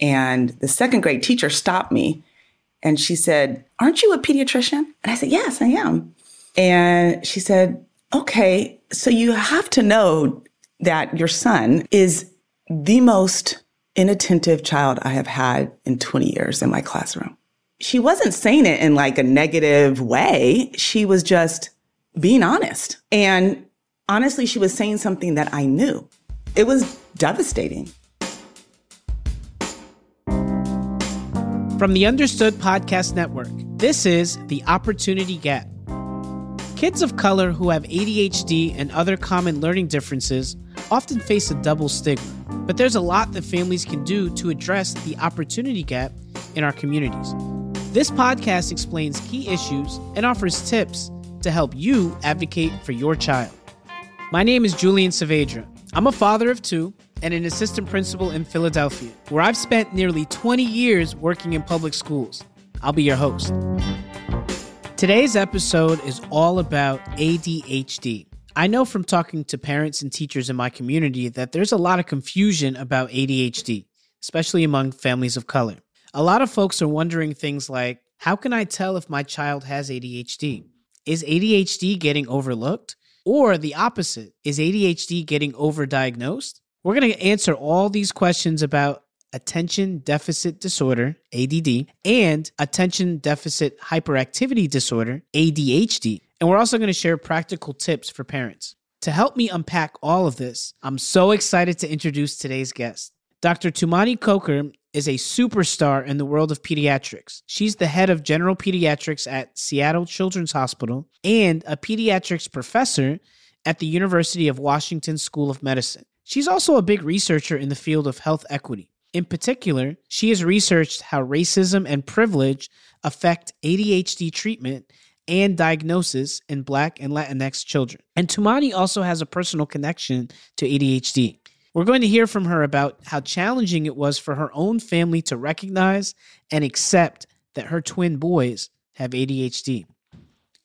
And the second grade teacher stopped me and she said, Aren't you a pediatrician? And I said, Yes, I am. And she said, Okay, so you have to know that your son is the most inattentive child I have had in 20 years in my classroom. She wasn't saying it in like a negative way. She was just being honest. And honestly, she was saying something that I knew. It was devastating. From the Understood Podcast Network, this is The Opportunity Gap. Kids of color who have ADHD and other common learning differences often face a double stigma, but there's a lot that families can do to address the opportunity gap in our communities. This podcast explains key issues and offers tips to help you advocate for your child. My name is Julian Saavedra. I'm a father of two and an assistant principal in Philadelphia, where I've spent nearly 20 years working in public schools. I'll be your host. Today's episode is all about ADHD. I know from talking to parents and teachers in my community that there's a lot of confusion about ADHD, especially among families of color. A lot of folks are wondering things like how can I tell if my child has ADHD? Is ADHD getting overlooked? Or the opposite, is ADHD getting overdiagnosed? We're going to answer all these questions about attention deficit disorder, ADD, and attention deficit hyperactivity disorder, ADHD. And we're also going to share practical tips for parents. To help me unpack all of this, I'm so excited to introduce today's guest. Dr. Tumaini Coker is a superstar in the world of pediatrics. She's the head of general pediatrics at Seattle Children's Hospital and a pediatrics professor at the University of Washington School of Medicine. She's also a big researcher in the field of health equity. In particular, she has researched how racism and privilege affect ADHD treatment and diagnosis in Black and Latinx children. And Tumaini also has a personal connection to ADHD. We're going to hear from her about how challenging it was for her own family to recognize and accept that her twin boys have ADHD.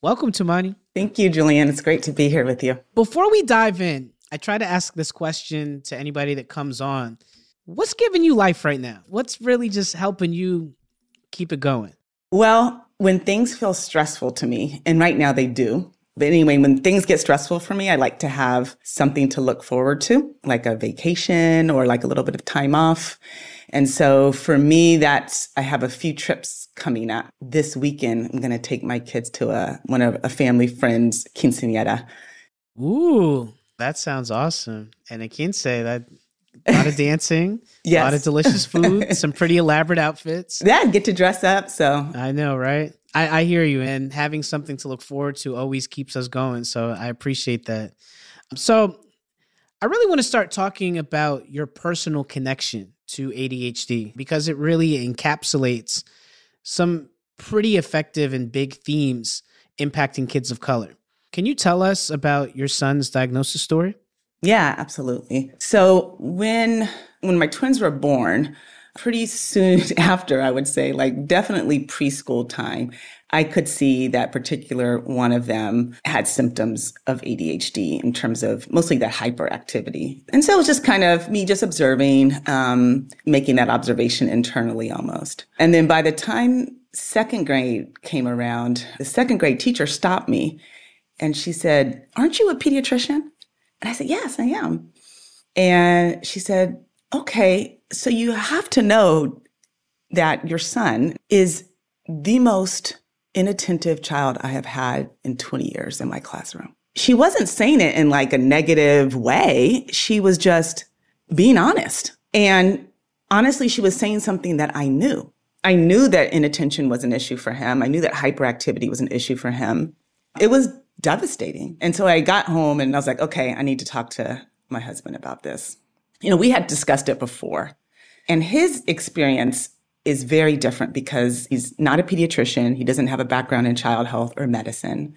Welcome, Tumaini. Thank you, Julian. It's great to be here with you. Before we dive in, I try to ask this question to anybody that comes on. What's giving you life right now? What's really just helping you keep it going? Well, when things feel stressful to me, and right now they do. But anyway, when things get stressful for me, I like to have something to look forward to, like a vacation or like a little bit of time off. And so for me, that's, I have a few trips coming up. This weekend, I'm going to take my kids to a, one of a family friend's quinceanera. Ooh, that sounds awesome. And I can say that a lot of dancing, yes. a lot of delicious food, some pretty elaborate outfits. Yeah, get to dress up. So I know, right? I, I hear you. And having something to look forward to always keeps us going. So I appreciate that. So I really want to start talking about your personal connection to ADHD because it really encapsulates some pretty effective and big themes impacting kids of color. Can you tell us about your son's diagnosis story? Yeah, absolutely. So when when my twins were born, pretty soon after, I would say, like definitely preschool time, I could see that particular one of them had symptoms of ADHD in terms of mostly that hyperactivity. And so it was just kind of me just observing, um, making that observation internally almost. And then by the time second grade came around, the second grade teacher stopped me and she said, Aren't you a pediatrician? And I said, Yes, I am. And she said, Okay, so you have to know that your son is the most inattentive child I have had in 20 years in my classroom. She wasn't saying it in like a negative way. She was just being honest. And honestly, she was saying something that I knew. I knew that inattention was an issue for him. I knew that hyperactivity was an issue for him. It was devastating. And so I got home and I was like, okay, I need to talk to my husband about this. You know, we had discussed it before, and his experience is very different because he's not a pediatrician. He doesn't have a background in child health or medicine.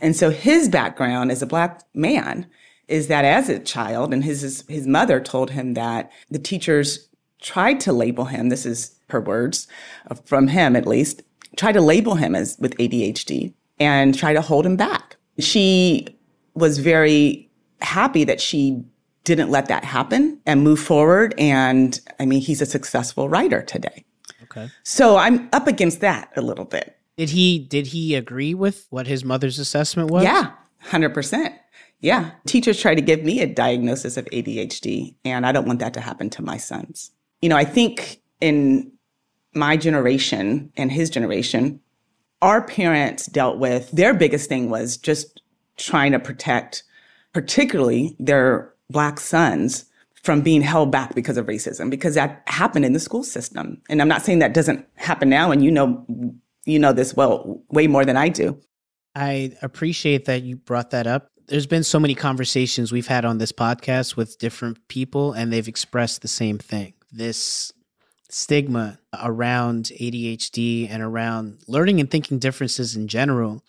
And so his background as a black man is that as a child, and his, his mother told him that the teachers tried to label him, this is her words uh, from him at least, tried to label him as with ADHD and try to hold him back. She was very happy that she didn't let that happen and move forward. And I mean, he's a successful writer today. Okay. So I'm up against that a little bit. Did he did he agree with what his mother's assessment was? Yeah, 100%. Yeah. Teachers try to give me a diagnosis of ADHD, and I don't want that to happen to my sons. You know, I think in my generation and his generation, our parents dealt with their biggest thing was just trying to protect, particularly their black sons from being held back because of racism, because that happened in the school system. And I'm not saying that doesn't happen now, and you know, you know this well, way more than I do. I appreciate that you brought that up. There's been so many conversations we've had on this podcast with different people, and they've expressed the same thing. This stigma around ADHD and around learning and thinking differences in general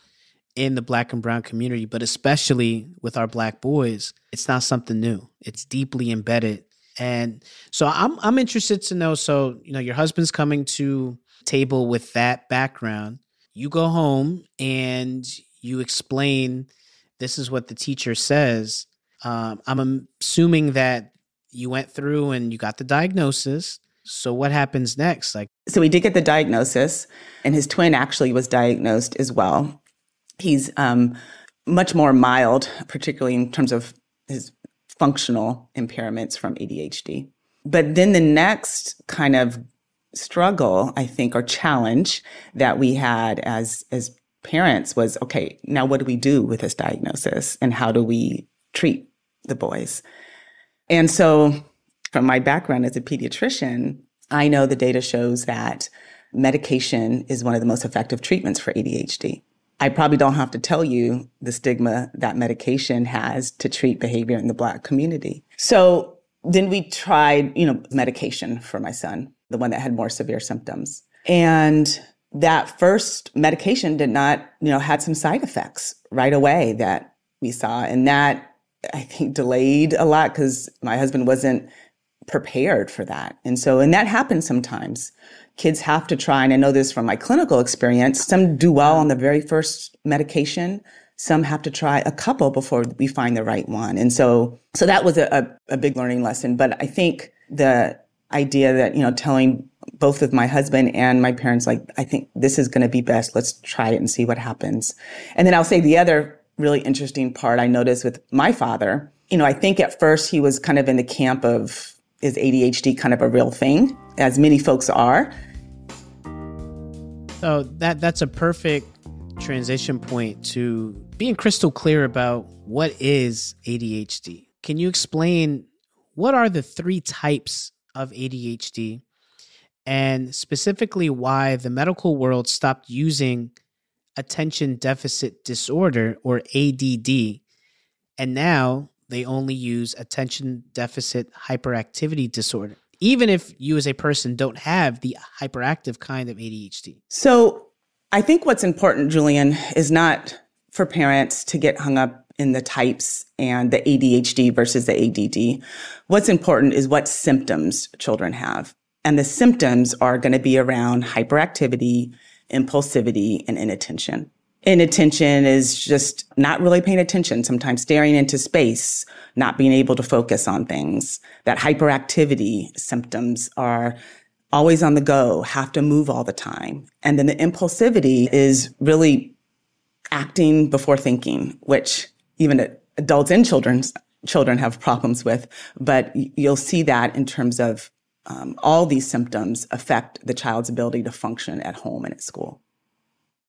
in the black and brown community, but especially with our black boys, it's not something new. It's deeply embedded. And so I'm I'm interested to know so, you know, your husband's coming to table with that background. You go home and you explain this is what the teacher says. Um, I'm assuming that you went through and you got the diagnosis. So what happens next? Like So we did get the diagnosis and his twin actually was diagnosed as well he's um, much more mild, particularly in terms of his functional impairments from ADHD. But then the next kind of struggle, I think, or challenge that we had as as parents was okay, now what do we do with this diagnosis and how do we treat the boys? And so from my background as a pediatrician, I know the data shows that medication is one of the most effective treatments for ADHD. I probably don't have to tell you the stigma that medication has to treat behavior in the Black community. So then we tried, you know, medication for my son, the one that had more severe symptoms. And that first medication did not, you know, had some side effects right away that we saw. And that I think delayed a lot because my husband wasn't prepared for that. And so, and that happens sometimes kids have to try, and I know this from my clinical experience, some do well on the very first medication. Some have to try a couple before we find the right one. And so, so that was a, a, big learning lesson. But I think the idea that, you know, telling both of my husband and my parents, like, I think this is going to be best. Let's try it and see what happens. And then I'll say the other really interesting part I noticed with my father, you know, I think at first he was kind of in the camp of is ADHD kind of a real thing, as many folks are. So that that's a perfect transition point to being crystal clear about what is ADHD. Can you explain what are the three types of ADHD and specifically why the medical world stopped using attention deficit disorder or ADD and now they only use attention deficit hyperactivity disorder even if you as a person don't have the hyperactive kind of ADHD? So I think what's important, Julian, is not for parents to get hung up in the types and the ADHD versus the ADD. What's important is what symptoms children have. And the symptoms are going to be around hyperactivity, impulsivity, and inattention. Inattention is just not really paying attention, sometimes staring into space, not being able to focus on things. That hyperactivity symptoms are always on the go, have to move all the time. And then the impulsivity is really acting before thinking, which even adults and children's children have problems with. But you'll see that in terms of um, all these symptoms affect the child's ability to function at home and at school.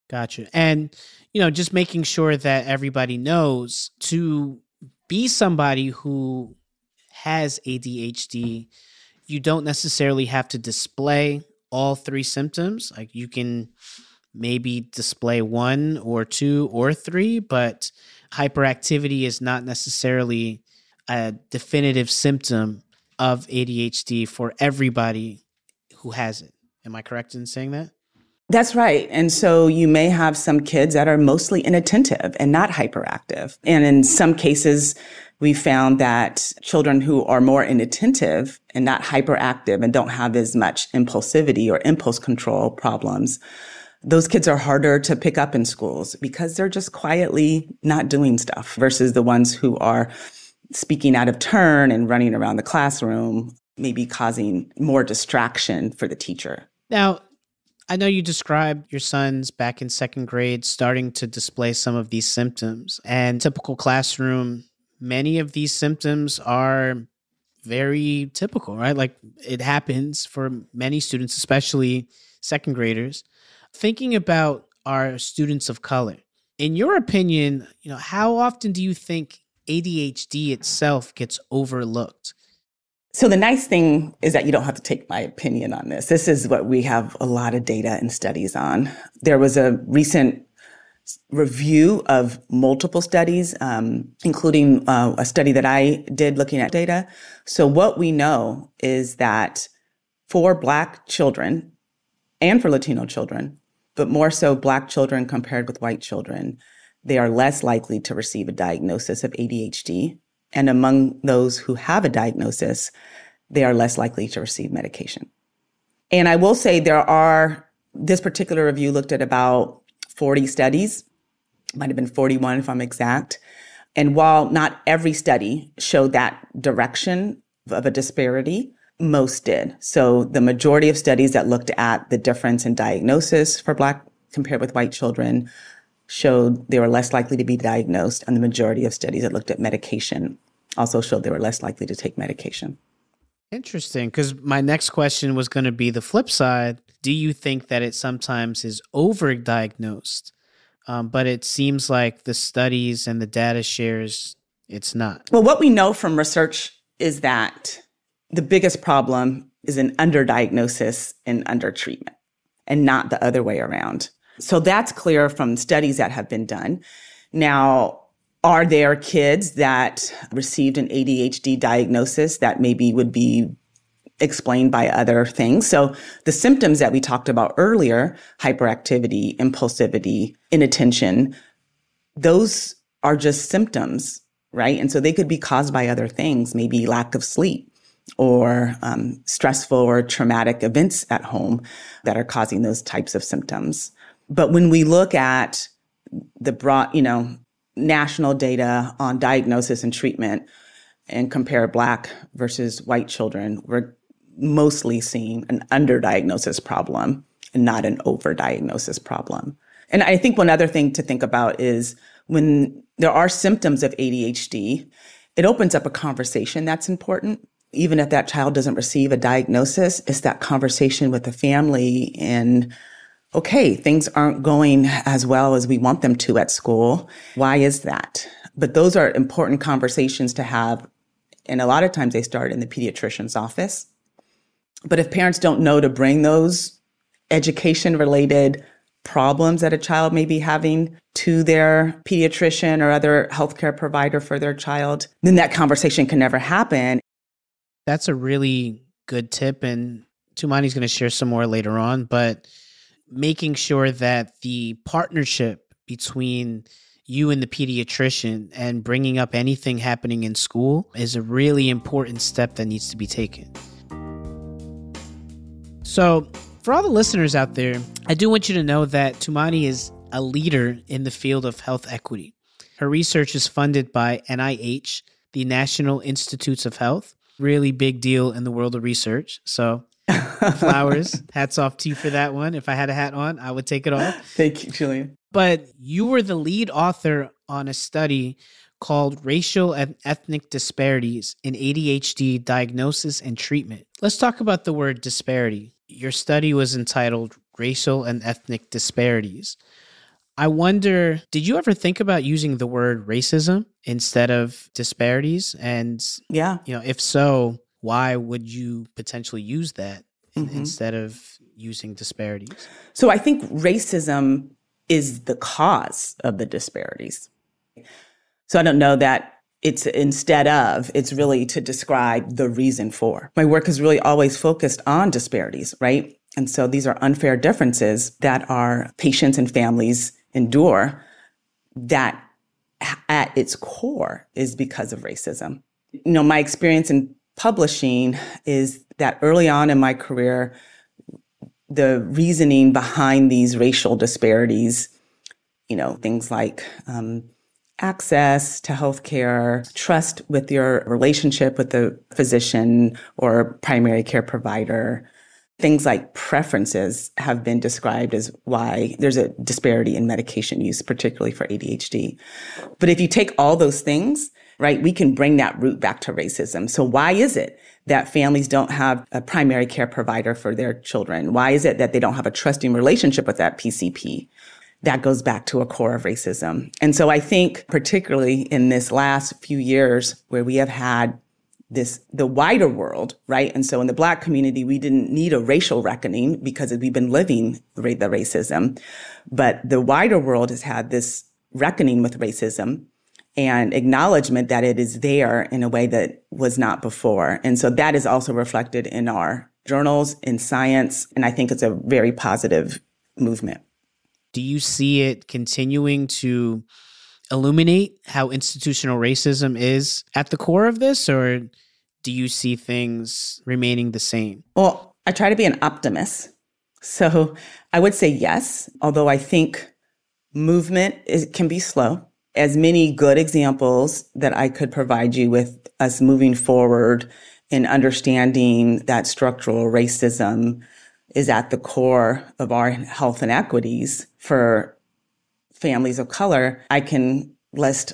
Gotcha. And, you know, just making sure that everybody knows to be somebody who has ADHD, you don't necessarily have to display all three symptoms. Like you can maybe display one or two or three, but hyperactivity is not necessarily a definitive symptom of ADHD for everybody who has it. Am I correct in saying that? That's right. And so you may have some kids that are mostly inattentive and not hyperactive. And in some cases, we found that children who are more inattentive and not hyperactive and don't have as much impulsivity or impulse control problems, those kids are harder to pick up in schools because they're just quietly not doing stuff versus the ones who are speaking out of turn and running around the classroom, maybe causing more distraction for the teacher. Now, I know you described your sons back in second grade starting to display some of these symptoms. And typical classroom, many of these symptoms are very typical, right? Like it happens for many students, especially second graders. Thinking about our students of color, in your opinion, you know, how often do you think ADHD itself gets overlooked? So the nice thing is that you don't have to take my opinion on this. This is what we have a lot of data and studies on. There was a recent review of multiple studies, um, including uh, a study that I did looking at data. So what we know is that for Black children and for Latino children, but more so Black children compared with white children, they are less likely to receive a diagnosis of ADHD. And among those who have a diagnosis, they are less likely to receive medication. And I will say there are, this particular review looked at about 40 studies, might have been 41 if I'm exact. And while not every study showed that direction of a disparity, most did. So the majority of studies that looked at the difference in diagnosis for Black compared with white children showed they were less likely to be diagnosed, and the majority of studies that looked at medication also showed they were less likely to take medication. Interesting, because my next question was going to be the flip side. Do you think that it sometimes is overdiagnosed? Um, but it seems like the studies and the data shares it's not. Well, what we know from research is that the biggest problem is an underdiagnosis and undertreatment, and not the other way around. So that's clear from studies that have been done. Now, are there kids that received an ADHD diagnosis that maybe would be explained by other things? So the symptoms that we talked about earlier, hyperactivity, impulsivity, inattention, those are just symptoms, right? And so they could be caused by other things, maybe lack of sleep or um, stressful or traumatic events at home that are causing those types of symptoms. But when we look at the broad, you know, national data on diagnosis and treatment and compare Black versus white children, we're mostly seeing an underdiagnosis problem and not an overdiagnosis problem. And I think one other thing to think about is when there are symptoms of ADHD, it opens up a conversation that's important. Even if that child doesn't receive a diagnosis, it's that conversation with the family and okay, things aren't going as well as we want them to at school. Why is that? But those are important conversations to have. And a lot of times they start in the pediatrician's office. But if parents don't know to bring those education related problems that a child may be having to their pediatrician or other healthcare provider for their child, then that conversation can never happen. That's a really good tip. And Tumaini's going to share some more later on. But making sure that the partnership between you and the pediatrician and bringing up anything happening in school is a really important step that needs to be taken. So, for all the listeners out there, I do want you to know that Tumaini is a leader in the field of health equity. Her research is funded by NIH, the National Institutes of Health. Really big deal in the world of research. So, flowers. Hats off to you for that one. If I had a hat on, I would take it off. Thank you, Julian. But you were the lead author on a study called Racial and Ethnic Disparities in ADHD Diagnosis and Treatment. Let's talk about the word disparity. Your study was entitled Racial and Ethnic Disparities. I wonder, did you ever think about using the word racism instead of disparities? And yeah, you know, if so, why would you potentially use that mm-hmm. instead of using disparities? So I think racism is the cause of the disparities. So I don't know that it's instead of, it's really to describe the reason for. My work is really always focused on disparities, right? And so these are unfair differences that our patients and families endure that at its core is because of racism. You know, my experience in publishing is that early on in my career, the reasoning behind these racial disparities, you know, things like um, access to healthcare, trust with your relationship with the physician or primary care provider. Things like preferences have been described as why there's a disparity in medication use, particularly for ADHD. But if you take all those things, right, we can bring that root back to racism. So why is it that families don't have a primary care provider for their children? Why is it that they don't have a trusting relationship with that PCP? That goes back to a core of racism. And so I think particularly in this last few years where we have had this the wider world right and so in the black community we didn't need a racial reckoning because we've been living the racism but the wider world has had this reckoning with racism and acknowledgement that it is there in a way that was not before. And so that is also reflected in our journals, in science, and I think it's a very positive movement. Do you see it continuing to illuminate how institutional racism is at the core of this, or do you see things remaining the same? Well, I try to be an optimist. So I would say yes, although I think movement is, can be slow as many good examples that I could provide you with us moving forward in understanding that structural racism is at the core of our health inequities for families of color, I can list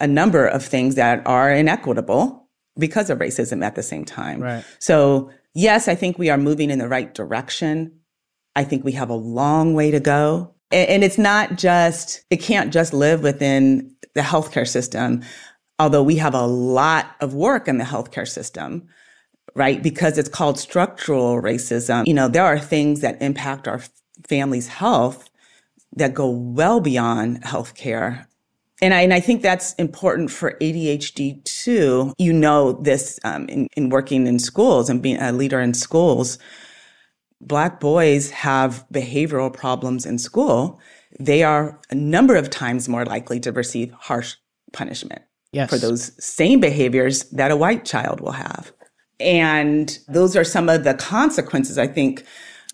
a number of things that are inequitable because of racism at the same time. Right. So, yes, I think we are moving in the right direction. I think we have a long way to go. And it's not just, it can't just live within the healthcare system, although we have a lot of work in the healthcare system, right? Because it's called structural racism. You know, there are things that impact our family's health that go well beyond healthcare. And I, and I think that's important for ADHD too. You know this um, in, in working in schools and being a leader in schools Black boys have behavioral problems in school, they are a number of times more likely to receive harsh punishment yes. for those same behaviors that a white child will have. And those are some of the consequences, I think,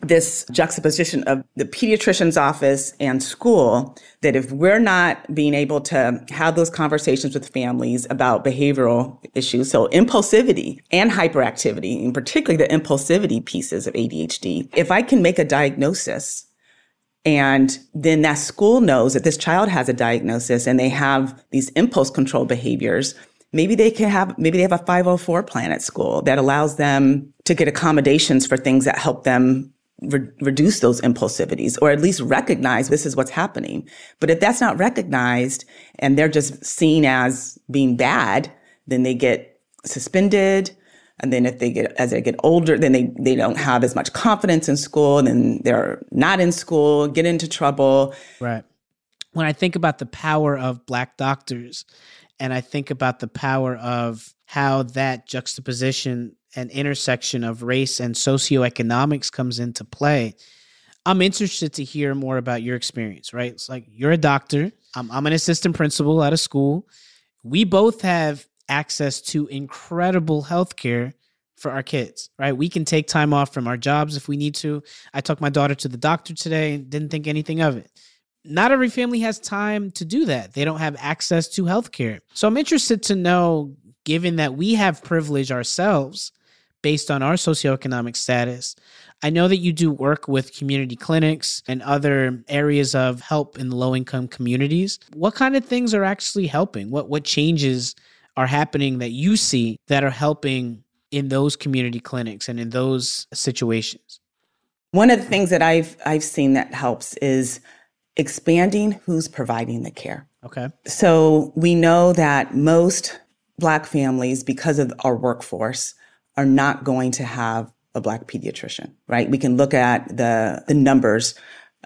this juxtaposition of the pediatrician's office and school that if we're not being able to have those conversations with families about behavioral issues, so impulsivity and hyperactivity, and particularly the impulsivity pieces of ADHD, if I can make a diagnosis and then that school knows that this child has a diagnosis and they have these impulse control behaviors, maybe they can have maybe they have a 504 plan at school that allows them to get accommodations for things that help them re- reduce those impulsivities or at least recognize this is what's happening. But if that's not recognized and they're just seen as being bad, then they get suspended. And then if they get, as they get older, then they, they don't have as much confidence in school then they're not in school, get into trouble. Right. When I think about the power of black doctors and I think about the power of how that juxtaposition and intersection of race and socioeconomics comes into play. I'm interested to hear more about your experience, right? It's like you're a doctor, I'm, I'm an assistant principal at a school. We both have access to incredible healthcare for our kids, right? We can take time off from our jobs if we need to. I took my daughter to the doctor today and didn't think anything of it. Not every family has time to do that. They don't have access to healthcare. So I'm interested to know, given that we have privilege ourselves, based on our socioeconomic status. I know that you do work with community clinics and other areas of help in low income communities. What kind of things are actually helping? What what changes are happening that you see that are helping in those community clinics and in those situations? One of the things that I've I've seen that helps is expanding who's providing the care. Okay. So we know that most black families because of our workforce are not going to have a black pediatrician, right? We can look at the the numbers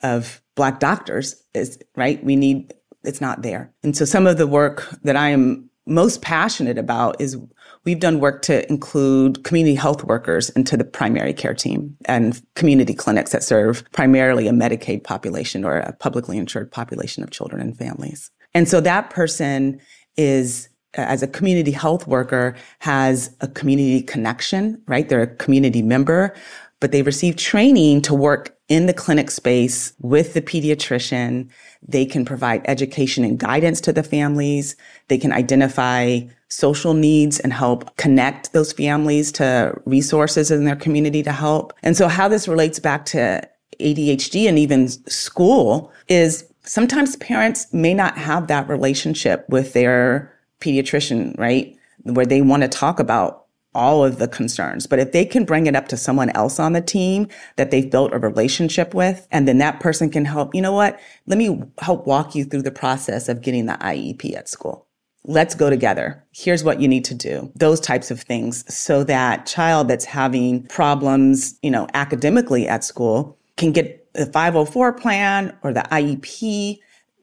of black doctors is right. We need it's not there. And so some of the work that I am most passionate about is we've done work to include community health workers into the primary care team and community clinics that serve primarily a Medicaid population or a publicly insured population of children and families. And so that person is as a community health worker has a community connection, right? They're a community member, but they receive training to work in the clinic space with the pediatrician. They can provide education and guidance to the families. They can identify social needs and help connect those families to resources in their community to help. And so how this relates back to ADHD and even school is sometimes parents may not have that relationship with their pediatrician, right? Where they want to talk about all of the concerns. But if they can bring it up to someone else on the team that they've built a relationship with, and then that person can help, you know what? Let me help walk you through the process of getting the IEP at school. Let's go together. Here's what you need to do. Those types of things so that child that's having problems, you know, academically at school can get the 504 plan or the IEP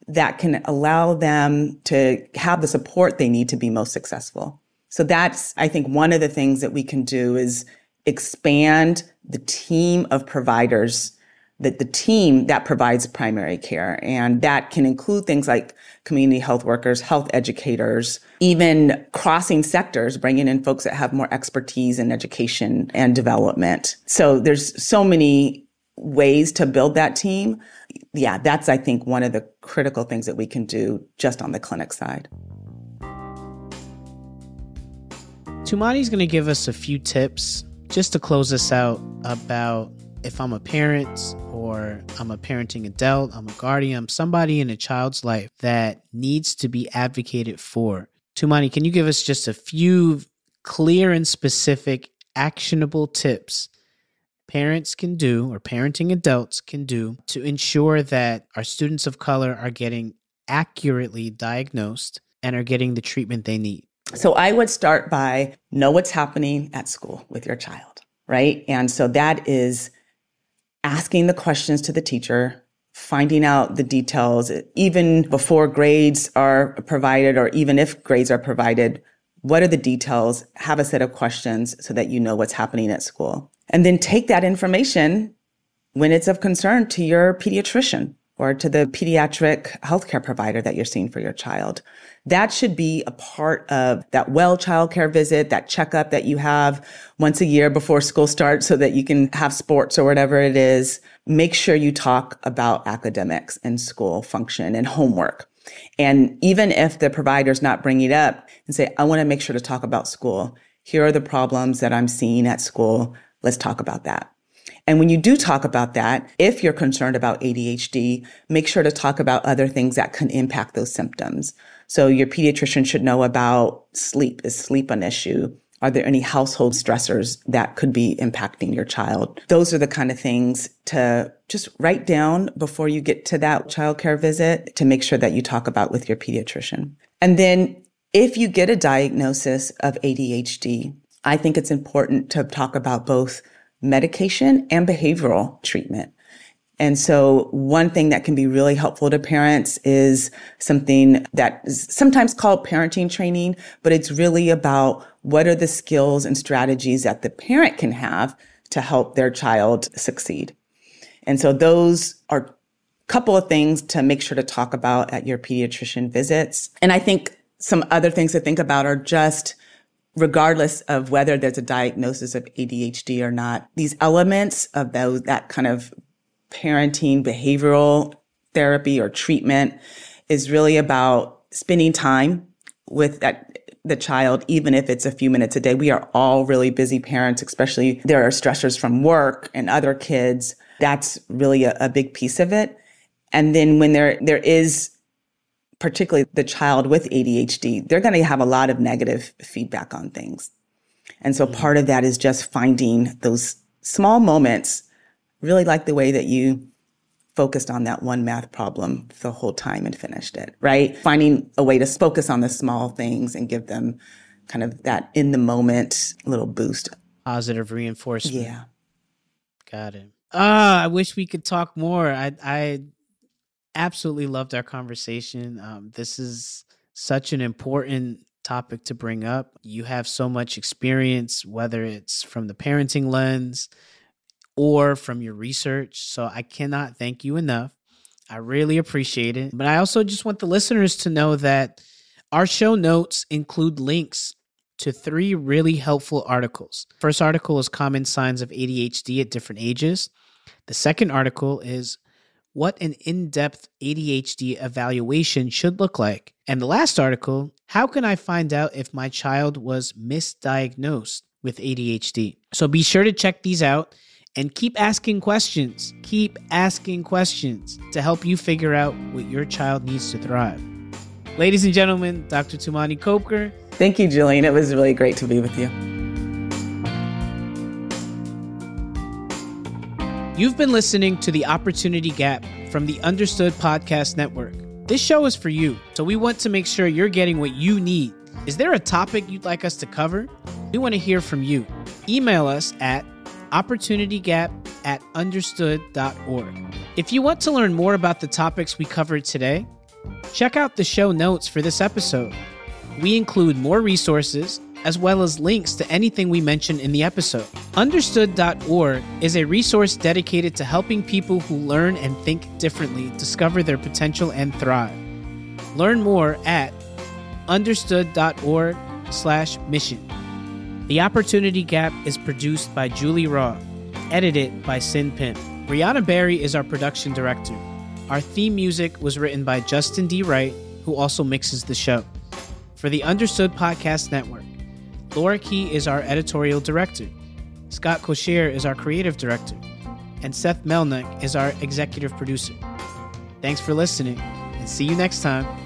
that can allow them to have the support they need to be most successful. So that's, I think, one of the things that we can do is expand the team of providers that the team that provides primary care. And that can include things like community health workers, health educators, even crossing sectors, bringing in folks that have more expertise in education and development. So there's so many ways to build that team. Yeah, that's, I think, one of the critical things that we can do just on the clinic side. Tumaini's going to give us a few tips just to close us out about if I'm a parent or I'm a parenting adult, I'm a guardian, I'm somebody in a child's life that needs to be advocated for. Tumaini, can you give us just a few clear and specific actionable tips parents can do or parenting adults can do to ensure that our students of color are getting accurately diagnosed and are getting the treatment they need? So I would start by know what's happening at school with your child, right? And so that is asking the questions to the teacher, finding out the details, even before grades are provided or even if grades are provided. What are the details? Have a set of questions so that you know what's happening at school. And then take that information when it's of concern to your pediatrician or to the pediatric healthcare provider that you're seeing for your child. That should be a part of that well childcare visit, that checkup that you have once a year before school starts so that you can have sports or whatever it is. Make sure you talk about academics and school function and homework. And even if the provider's not bringing it up and say, I want to make sure to talk about school. Here are the problems that I'm seeing at school. Let's talk about that. And when you do talk about that, if you're concerned about ADHD, make sure to talk about other things that can impact those symptoms. So your pediatrician should know about sleep. Is sleep an issue? Are there any household stressors that could be impacting your child? Those are the kind of things to just write down before you get to that childcare visit to make sure that you talk about with your pediatrician. And then if you get a diagnosis of ADHD, I think it's important to talk about both medication and behavioral treatment. And so one thing that can be really helpful to parents is something that is sometimes called parenting training, but it's really about what are the skills and strategies that the parent can have to help their child succeed. And so those are a couple of things to make sure to talk about at your pediatrician visits. And I think some other things to think about are just regardless of whether there's a diagnosis of ADHD or not, these elements of those, that kind of parenting behavioral therapy or treatment is really about spending time with that the child, even if it's a few minutes a day. We are all really busy parents, especially there are stressors from work and other kids. That's really a, a big piece of it. And then when there there is particularly the child with ADHD, they're going to have a lot of negative feedback on things. And so part of that is just finding those small moments, really like the way that you focused on that one math problem the whole time and finished it, right? Finding a way to focus on the small things and give them kind of that in the moment little boost. Positive reinforcement. Yeah. Got it. Ah, I wish we could talk more. I I absolutely loved our conversation. Um, this is such an important topic to bring up. You have so much experience, whether it's from the parenting lens or from your research. So I cannot thank you enough. I really appreciate it. But I also just want the listeners to know that our show notes include links to three really helpful articles. First article is Common Signs of ADHD at Different Ages. The second article is what an in depth ADHD evaluation should look like. And the last article, how can I find out if my child was misdiagnosed with ADHD? So be sure to check these out and keep asking questions. Keep asking questions to help you figure out what your child needs to thrive. Ladies and gentlemen, Dr. Tumaini Coker. Thank you, Julian. It was really great to be with you. You've been listening to The Opportunity Gap from the Understood Podcast Network. This show is for you, so we want to make sure you're getting what you need. Is there a topic you'd like us to cover? We want to hear from you. Email us at opportunitygap at understood.org. If you want to learn more about the topics we covered today, check out the show notes for this episode. We include more resources as well as links to anything we mention in the episode. Understood.org is a resource dedicated to helping people who learn and think differently discover their potential and thrive. Learn more at understood.org slash mission. The Opportunity Gap is produced by Julie Rawe, edited by Sin Pim. Brianna Barry is our production director. Our theme music was written by Justin D. Wright, who also mixes the show. For the Understood Podcast Network, Laura Key is our editorial director. Scott Cocchiere is our creative director. And Seth Melnick is our executive producer. Thanks for listening, and see you next time.